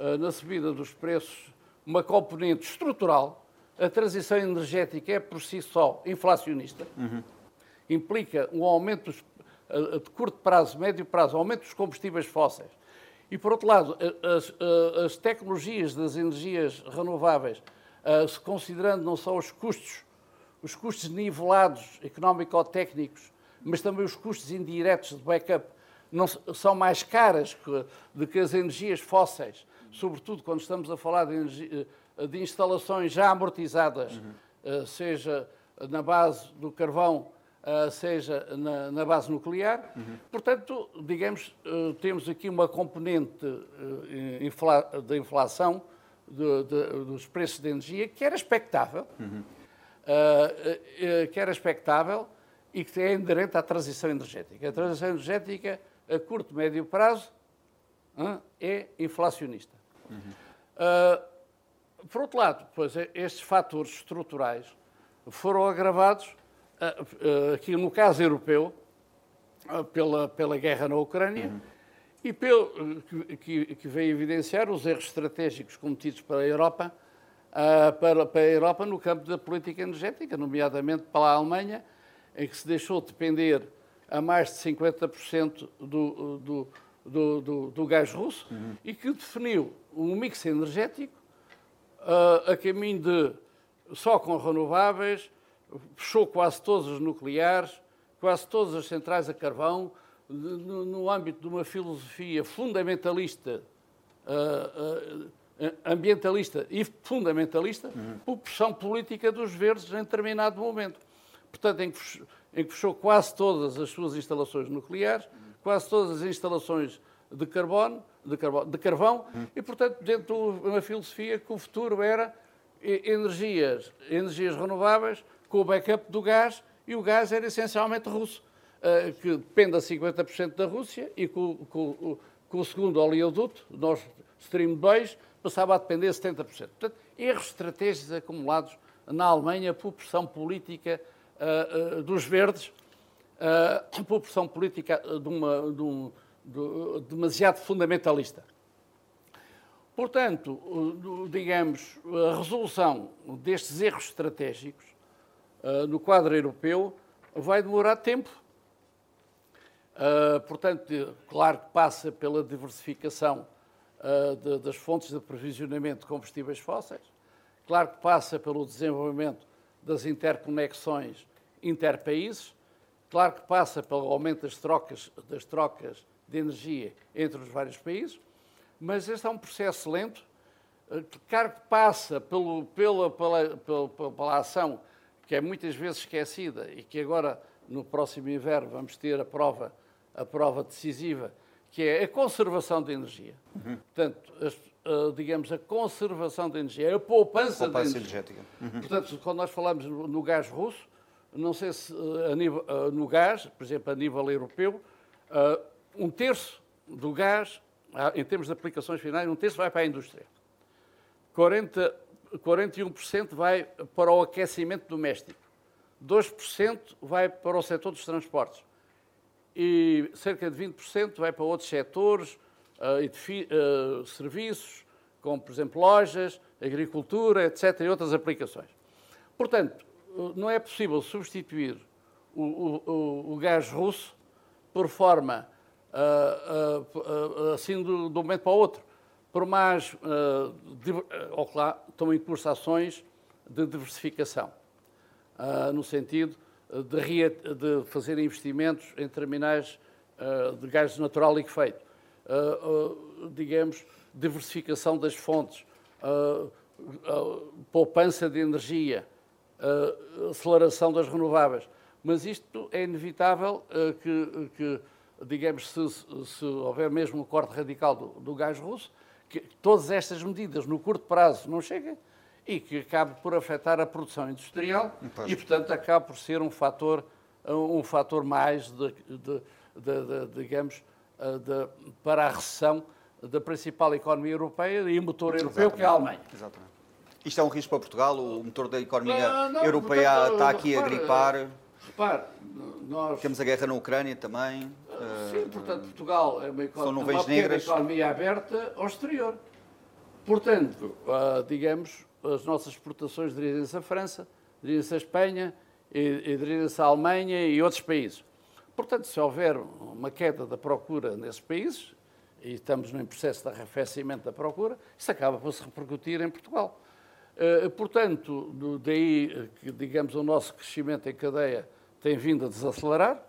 eh, na subida dos preços uma componente estrutural. A transição energética é por si só inflacionista. Uhum. Implica um aumento eh, de curto prazo, médio prazo, aumento dos combustíveis fósseis. E, por outro lado, as, eh, as tecnologias das energias renováveis, se considerando não só os custos, os custos nivelados económico-técnicos, mas também os custos indiretos de backup, não, são mais caras que, do que as energias fósseis sobretudo quando estamos a falar de, eh, de instalações já amortizadas, uhum. seja na base do carvão, eh, seja na, na base nuclear. Uhum. Portanto, digamos, temos aqui uma componente da inflação de, de, dos preços de energia que era expectável, uhum. que era expectável e que é inerente à transição energética. A transição energética, a curto e médio prazo, é inflacionista. Uhum. Uh, por outro lado, pois, é, estes fatores estruturais foram agravados, uh, uh, aqui no caso europeu, pela, pela guerra na Ucrânia uhum. E pelo, que, que, veio evidenciar os erros estratégicos cometidos pela Europa, para, para a Europa no campo da política energética, nomeadamente para a Alemanha, em que se deixou depender a mais de 50% do, do do, do, do gás russo uhum. e que definiu um mix energético uh, a caminho de só com renováveis, fechou quase todos os nucleares, quase todas as centrais a carvão, no, no âmbito de uma filosofia fundamentalista, uh, uh, ambientalista e fundamentalista, uhum. por pressão política dos verdes em determinado momento. Portanto, em que, fechou, em que fechou quase todas as suas instalações nucleares, quase todas as instalações de carbono, de, carbono, de carvão, hum. e, portanto, dentro de uma filosofia que o futuro era energias, energias renováveis com o backup do gás, e o gás era essencialmente russo, eh, que depende a 50% da Rússia, e com, com, com o segundo oleoduto, Nord Stream 2, passava a depender 70%. Portanto, erros estratégicos acumulados na Alemanha por pressão política uh, dos verdes, por pressão política de, uma, de um, de, demasiado fundamentalista. Portanto, digamos, a resolução destes erros estratégicos no quadro europeu vai demorar tempo. Portanto, claro que passa pela diversificação de, das fontes de aprovisionamento de combustíveis fósseis, claro que passa pelo desenvolvimento das interconexões interpaíses, claro que passa pelo aumento das trocas, das trocas de energia entre os vários países, mas este é um processo lento, eh, claro que passa pelo, pela, pela, pela, pela ação que é muitas vezes esquecida e que agora, no próximo inverno, vamos ter a prova, a prova decisiva, que é a conservação de energia. Uhum. Portanto, as, uh, digamos, a conservação de energia, a poupança, poupança energética. Uhum. Portanto, quando nós falamos no, gás russo, não sei se uh, nível, uh, no gás, por exemplo, a nível europeu, um terço do gás, em termos de aplicações finais, um terço vai para a indústria. 40, 41% vai para o aquecimento doméstico. 2% vai para o setor dos transportes e cerca de 20% vai para outros setores uh, uh, serviços, como, por exemplo, lojas, agricultura, etc., e outras aplicações. Portanto, uh, não é possível substituir o, o, o gás russo por forma assim do, de um momento para o outro. Por mais, ou lá, estão em curso ações de diversificação, no sentido de, de fazer investimentos em terminais uh, de gás natural liquefeito, uh, uh, digamos, diversificação das fontes, poupança de energia, aceleração das renováveis. Mas isto é inevitável que, que digamos, se, se, houver mesmo um corte radical do, do gás russo, que todas estas medidas no curto prazo não cheguem e que acaba por afetar a produção industrial e, portanto, acaba por ser um fator, um fator mais, de, de, de, de digamos, para a recessão da principal economia europeia e motor europeu, Exatamente. que é a Alemanha. Exatamente. Isto é um risco para Portugal? O motor da economia não, não, europeia portanto, está aqui repare, a gripar? Repare, nós... Temos a guerra na Ucrânia também. Sim, portanto, Portugal é uma, economia, uma economia aberta ao exterior. Portanto, digamos, as nossas exportações dirigem-se à França, dirigem-se à Espanha, e, e dirigem-se à Alemanha e outros países. Portanto, se houver uma queda da procura nesses países, e estamos num processo de arrefecimento da procura, isso acaba por se repercutir em Portugal. Uh, portanto, daí que, digamos, o nosso crescimento em cadeia tem vindo a desacelerar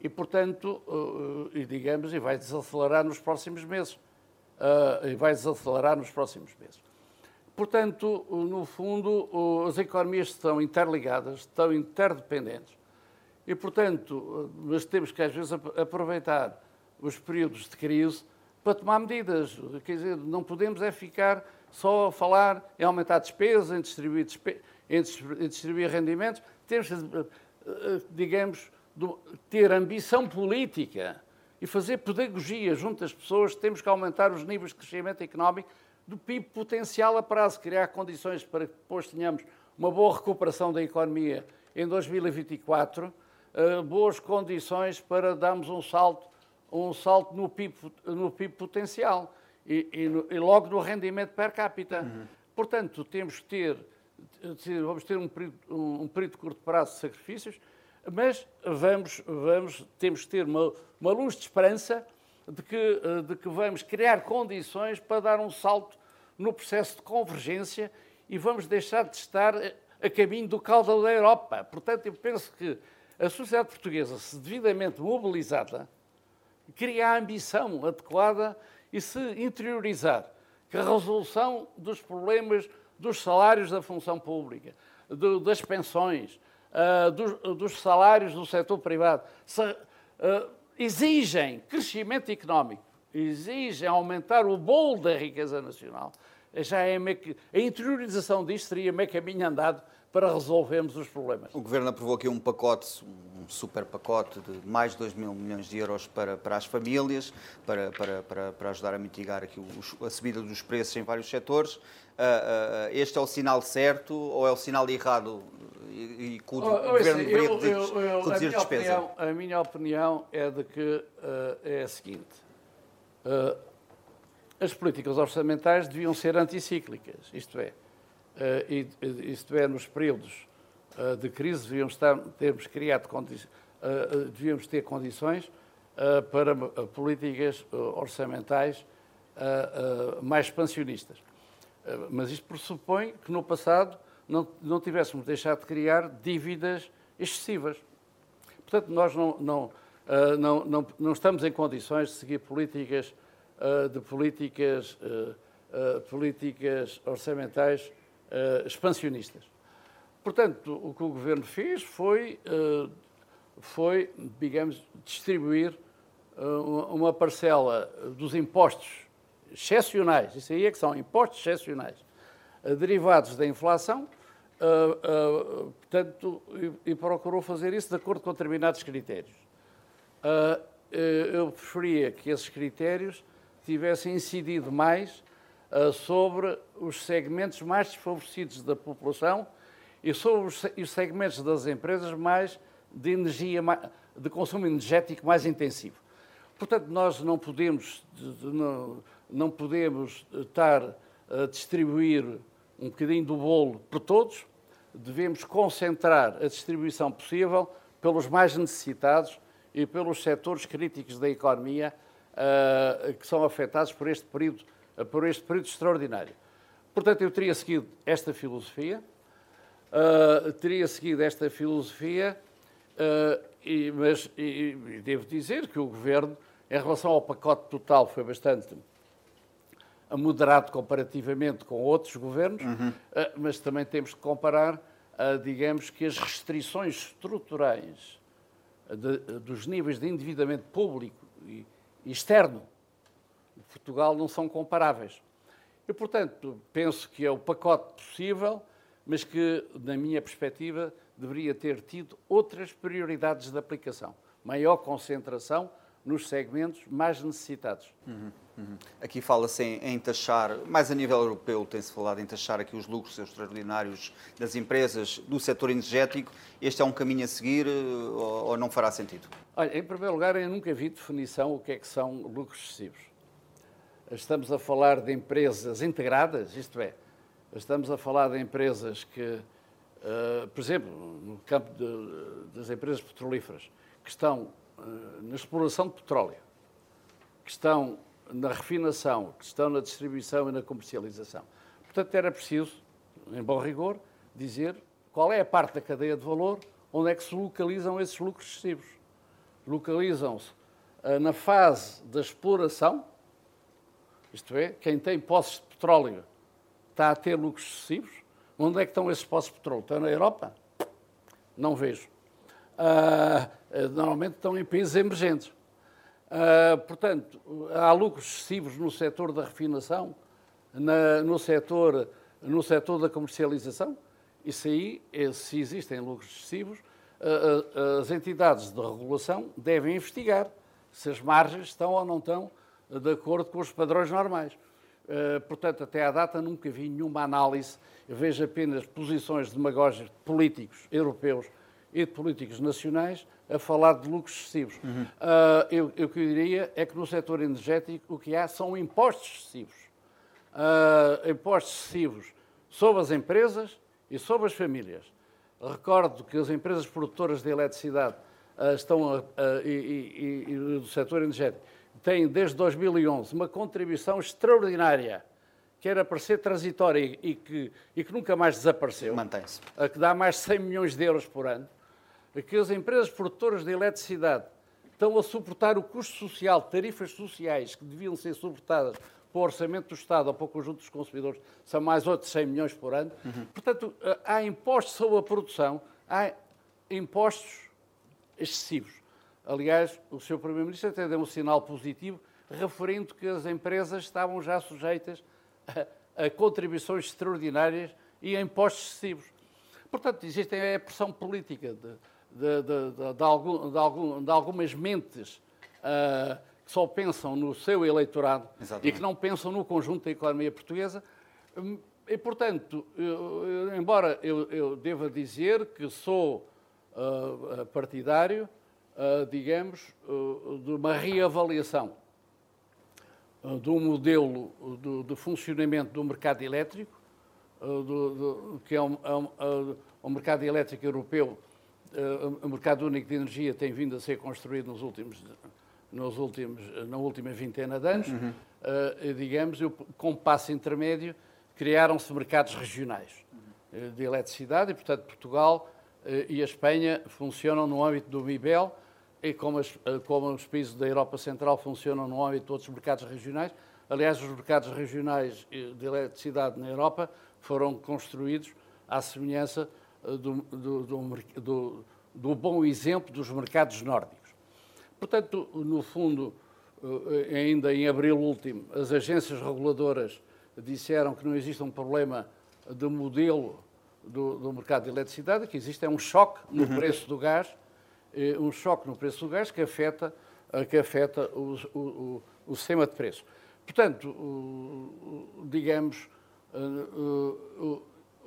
e, portanto, uh, e digamos, e vai desacelerar nos próximos meses. Uh, e vai desacelerar nos próximos meses. Portanto, no fundo, as economias estão interligadas, estão interdependentes. E, portanto, mas temos que às vezes aproveitar os períodos de crise para tomar medidas. Quer dizer, não podemos é ficar só a falar em aumentar despesas, em distribuir, em distribuir rendimentos. Temos eh, eh, digamos, ter ambição política e fazer pedagogia junto às pessoas. Temos que aumentar os níveis de crescimento económico do PIB potencial a prazo, criar condições para que depois tenhamos uma boa recuperação da economia em 2024, uh, boas condições para darmos um salto, um salto no, PIB, no PIB potencial e, e, no, e logo no rendimento per capita. Uhum. Portanto, temos que ter, vamos ter um período, um, um período de curto prazo de sacrifícios, mas vamos, vamos, temos que ter uma, uma luz de esperança de que, eh, de que vamos criar condições para dar um salto no processo de convergência e vamos deixar de estar a caminho do caudal da Europa. Portanto, eu penso que a sociedade portuguesa, se devidamente mobilizada, cria a ambição adequada e se interiorizar que a resolução dos problemas dos salários da função pública, do, das pensões, uh, dos, dos, salários do setor privado, se, uh, exigem crescimento económico, exigem aumentar o bolo da riqueza nacional, já é meio a interiorização disto seria meio caminho andado para resolvermos os problemas. O Governo aprovou aqui um pacote, um super pacote de mais de 2 mil milhões de euros para, para as famílias, para, para, para, para ajudar a mitigar aqui o, a subida dos preços em vários setores. Uh, uh, este é o sinal certo ou é o sinal errado e, e que o oh, Governo deveria eu, eu, eu, reduzir a, despesa? Opinião, a minha opinião é de que uh, é a seguinte. As políticas orçamentais deviam ser anticíclicas, isto é, uh, isto é, nos períodos uh, de crise, devíamos estar, termos criado uh, devíamos ter condições para políticas orçamentais mais expansionistas. mas isto pressupõe que no passado não, não tivéssemos deixado de criar dívidas excessivas. Portanto, nós não, não, não, não, não estamos em condições de seguir políticas, de políticas, políticas orçamentais uh, expansionistas. Portanto, o que o governo fez foi, uh, foi digamos, distribuir uh, uma parcela dos impostos excepcionais, isso aí é que são impostos excepcionais, derivados da inflação, portanto, e, procurou fazer isso de acordo com determinados critérios. eu preferia que esses critérios tivessem incidido mais uh, sobre os segmentos mais desfavorecidos da população e sobre os segmentos das empresas mais de energia, de consumo energético mais intensivo. Portanto, nós não podemos, não, não podemos estar a distribuir um bocadinho do bolo por todos, devemos concentrar a distribuição possível pelos mais necessitados e pelos setores críticos da economia uh, que são afetados por este período por este período extraordinário. Portanto, eu teria seguido esta filosofia, uh, teria seguido esta filosofia, e, mas e, e devo dizer que o Governo, em relação ao pacote total, foi bastante moderado comparativamente com outros governos, uhum. uh, mas também temos que comparar, digamos que as restrições estruturais de, dos níveis de endividamento público e externo Portugal não são comparáveis. E, portanto, penso que é o pacote possível, mas que, na minha perspectiva, deveria ter tido outras prioridades de aplicação. Maior concentração nos segmentos mais necessitados. Uhum, uhum. Aqui fala-se em, em, taxar, mais a nível europeu tem-se falado em taxar aqui os lucros extraordinários das empresas do setor energético. Este é um caminho a seguir eh, ou, ou não fará sentido? Olha, em primeiro lugar, eu nunca vi definição o que é que são lucros excessivos. Estamos a falar de empresas integradas, isto é, estamos a falar de empresas que, uh, por exemplo, no campo de, das empresas petrolíferas, que estão na exploração de petróleo, que estão na refinação, que estão na distribuição e na comercialização. Portanto, era preciso, em bom rigor, dizer qual é a parte da cadeia de valor onde é que se localizam esses lucros excessivos. Localizam-se uh, na fase da exploração, isto é, quem tem posses de petróleo está a ter lucros excessivos. Onde é que estão esses posses de petróleo? Estão na Europa? Não vejo. Uh, normalmente estão em países emergentes. Uh, portanto, há lucros excessivos no setor da refinação, na, no, setor, no setor da comercialização. Isso aí, se existem lucros excessivos, uh, as entidades de regulação devem investigar se as margens estão ou não estão de acordo com os padrões normais. Portanto, até à data nunca vi nenhuma análise, eu vejo apenas posições demagógicas de políticos europeus e de políticos nacionais a falar de lucros excessivos. Uhum. Uh, eu, eu, o que eu diria é que no setor energético o que há são impostos excessivos. Uh, impostos excessivos sobre as empresas e sobre as famílias. Recordo que as empresas produtoras de eletricidade estão, e, e, e, e do setor energético tem desde 2011 uma contribuição extraordinária, que era para ser transitória e que, e que nunca mais desapareceu. Mantém-se. Que dá mais de 100 milhões de euros por ano. Que as empresas produtoras de eletricidade estão a suportar o custo social, tarifas sociais que deviam ser suportadas para o orçamento do Estado ou para o conjunto dos consumidores, são mais outros 100 milhões por ano. Uhum. Portanto, há impostos sobre a produção, há impostos excessivos. Aliás, o Sr. Primeiro-Ministro até deu um sinal positivo, referendo que as empresas estavam já sujeitas a, a contribuições extraordinárias e a impostos excessivos. Portanto, existe a pressão política de, de, de, de, algum, algum, de algumas mentes uh, que só pensam no seu eleitorado Exatamente. e que não pensam no conjunto da economia portuguesa. E, portanto, eu, eu, embora eu, eu, deva dizer que sou uh, partidário, uh, digamos, de uma reavaliação do modelo de funcionamento do mercado elétrico, do, do, que é um, é um, é um, mercado elétrico europeu, o mercado único de energia tem vindo a ser construído nos últimos, nos últimos, na última vintena de anos, uhum. uh, digamos, com passo intermédio, criaram-se mercados regionais uh, de eletricidade e, portanto, Portugal uh, e a Espanha funcionam no âmbito do MIBEL e como, as, como os países da Europa Central funcionam no âmbito de outros mercados regionais. Aliás, os mercados regionais de eletricidade na Europa foram construídos à semelhança do, do, do, do bom exemplo dos mercados nórdicos. Portanto, no fundo, eh, ainda em abril último, as agências reguladoras disseram que não existe um problema de modelo do, do mercado de eletricidade, que existe é um choque no uhum. preço do gás, eh, um choque no preço do gás que afeta, eh, que afeta o, o, o sistema de preços. Portanto, digamos,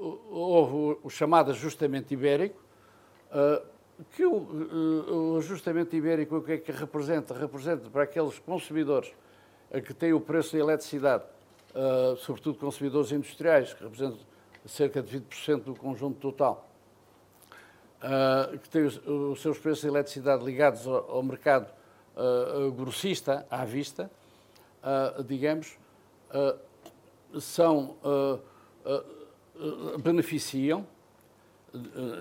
houve o chamado ajustamento ibérico, que o, o, ajustamento ibérico o que é que representa? Representa para aqueles consumidores que têm o preço da eletricidade, uh, sobretudo consumidores industriais, que representam cerca de 20% do conjunto total, uh, que têm os, seus preços de eletricidade ligados ao, mercado grossista, à vista, digamos, são, beneficiam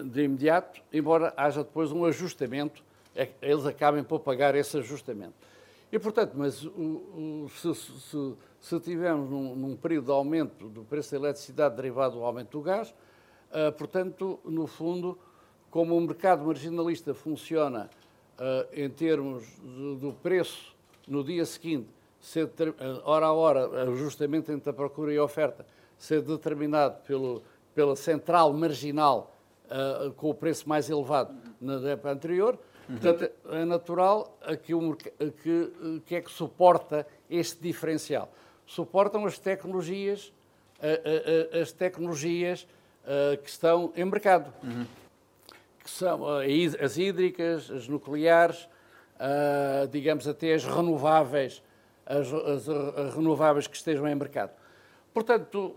de imediato, embora haja depois um ajustamento, é eles acabem por pagar esse ajustamento. E, portanto, mas o, o, se, se, se, tivermos num, num, período de aumento do preço da eletricidade derivado do aumento do gás, uh, portanto, no fundo, como o mercado marginalista funciona uh, em termos do preço no dia seguinte, ser, uh, hora a hora, ajustamento entre a procura e a oferta, ser determinado pelo, pela central marginal uh, com o preço mais elevado na época anterior. Uhum. Portanto, é natural que, o, que, que é que suporta este diferencial. Suportam as tecnologias, uh, as tecnologias que estão em mercado, uhum. que são as hídricas, as nucleares, digamos até as renováveis, as, as renováveis que estejam em mercado. Portanto,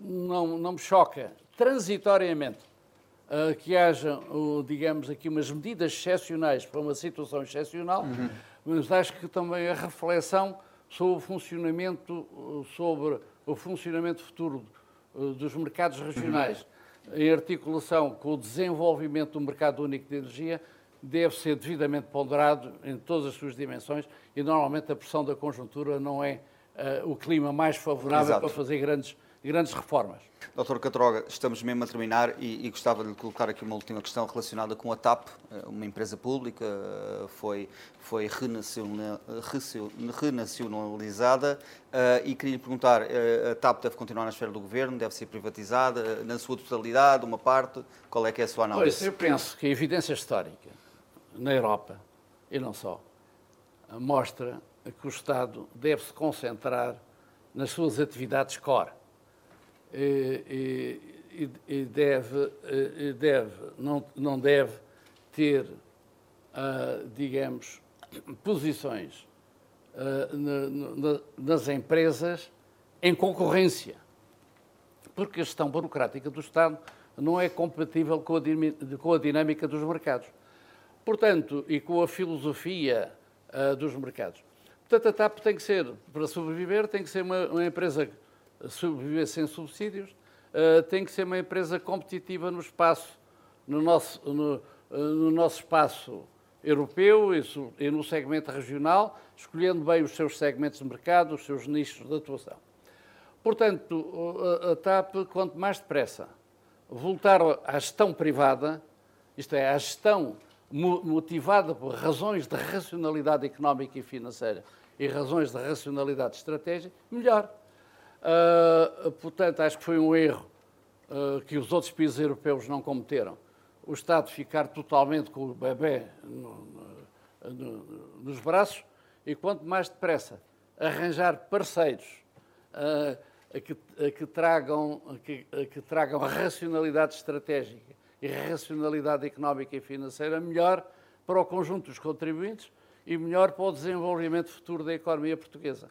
não, não me choca transitoriamente uh, que haja, uh, digamos aqui, umas medidas excepcionais para uma situação excepcional, uhum. mas acho que também a reflexão sobre o funcionamento, sobre o funcionamento futuro uh, dos mercados regionais, uhum. em articulação com o desenvolvimento do mercado único de energia, deve ser devidamente ponderado em todas as suas dimensões e normalmente a pressão da conjuntura não é o clima mais favorável Exato. para fazer grandes grandes reformas. Doutor Catroga, estamos mesmo a terminar e, e, gostava de lhe colocar aqui uma última questão relacionada com a TAP, eh, uma empresa pública, eh, foi, foi renacionalizada e queria lhe perguntar, a TAP deve continuar na esfera do Governo, deve ser privatizada, na sua totalidade, uma parte, qual é que é a sua análise? Pois, eu penso que a evidência histórica na Europa, e não só, mostra que o Estado deve se concentrar nas suas atividades core e, e, deve, e deve não, não deve ter, uh, digamos, posições uh, na, na, nas empresas em concorrência, porque a gestão burocrática do Estado não é compatível com a, com a dinâmica dos mercados. Portanto, e com a filosofia uh, dos mercados. Portanto, a TAP tem que ser, para sobreviver, tem que ser uma, uma empresa sobreviver sem subsídios, uh, tem que ser uma empresa competitiva no espaço, no nosso, no, uh, no nosso espaço europeu e, e, no segmento regional, escolhendo bem os seus segmentos de mercado, os seus nichos de atuação. Portanto, a, a TAP, quanto mais depressa voltar à gestão privada, isto é, à gestão motivada por razões de racionalidade económica e financeira e razões de racionalidade estratégica, melhor. Uh, portanto, acho que foi um erro uh, que os outros países europeus não cometeram. O Estado ficar totalmente com o bebê no, no, nos braços e, quanto mais depressa, arranjar parceiros uh, que, que, tragam, que, que tragam racionalidade estratégica e racionalidade económica e financeira, melhor para o conjunto dos contribuintes e melhor para o desenvolvimento futuro da economia portuguesa.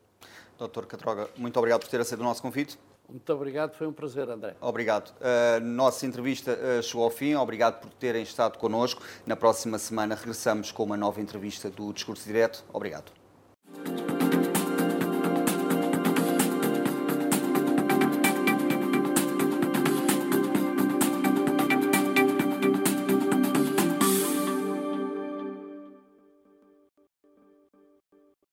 Doutor Catroga, muito obrigado por ter aceito o nosso convite. Muito obrigado, foi um prazer, André. Obrigado. Uh, nossa entrevista uh, chegou ao fim. Obrigado por terem estado connosco. Na próxima semana regressamos com uma nova entrevista do Discurso Direto. Obrigado.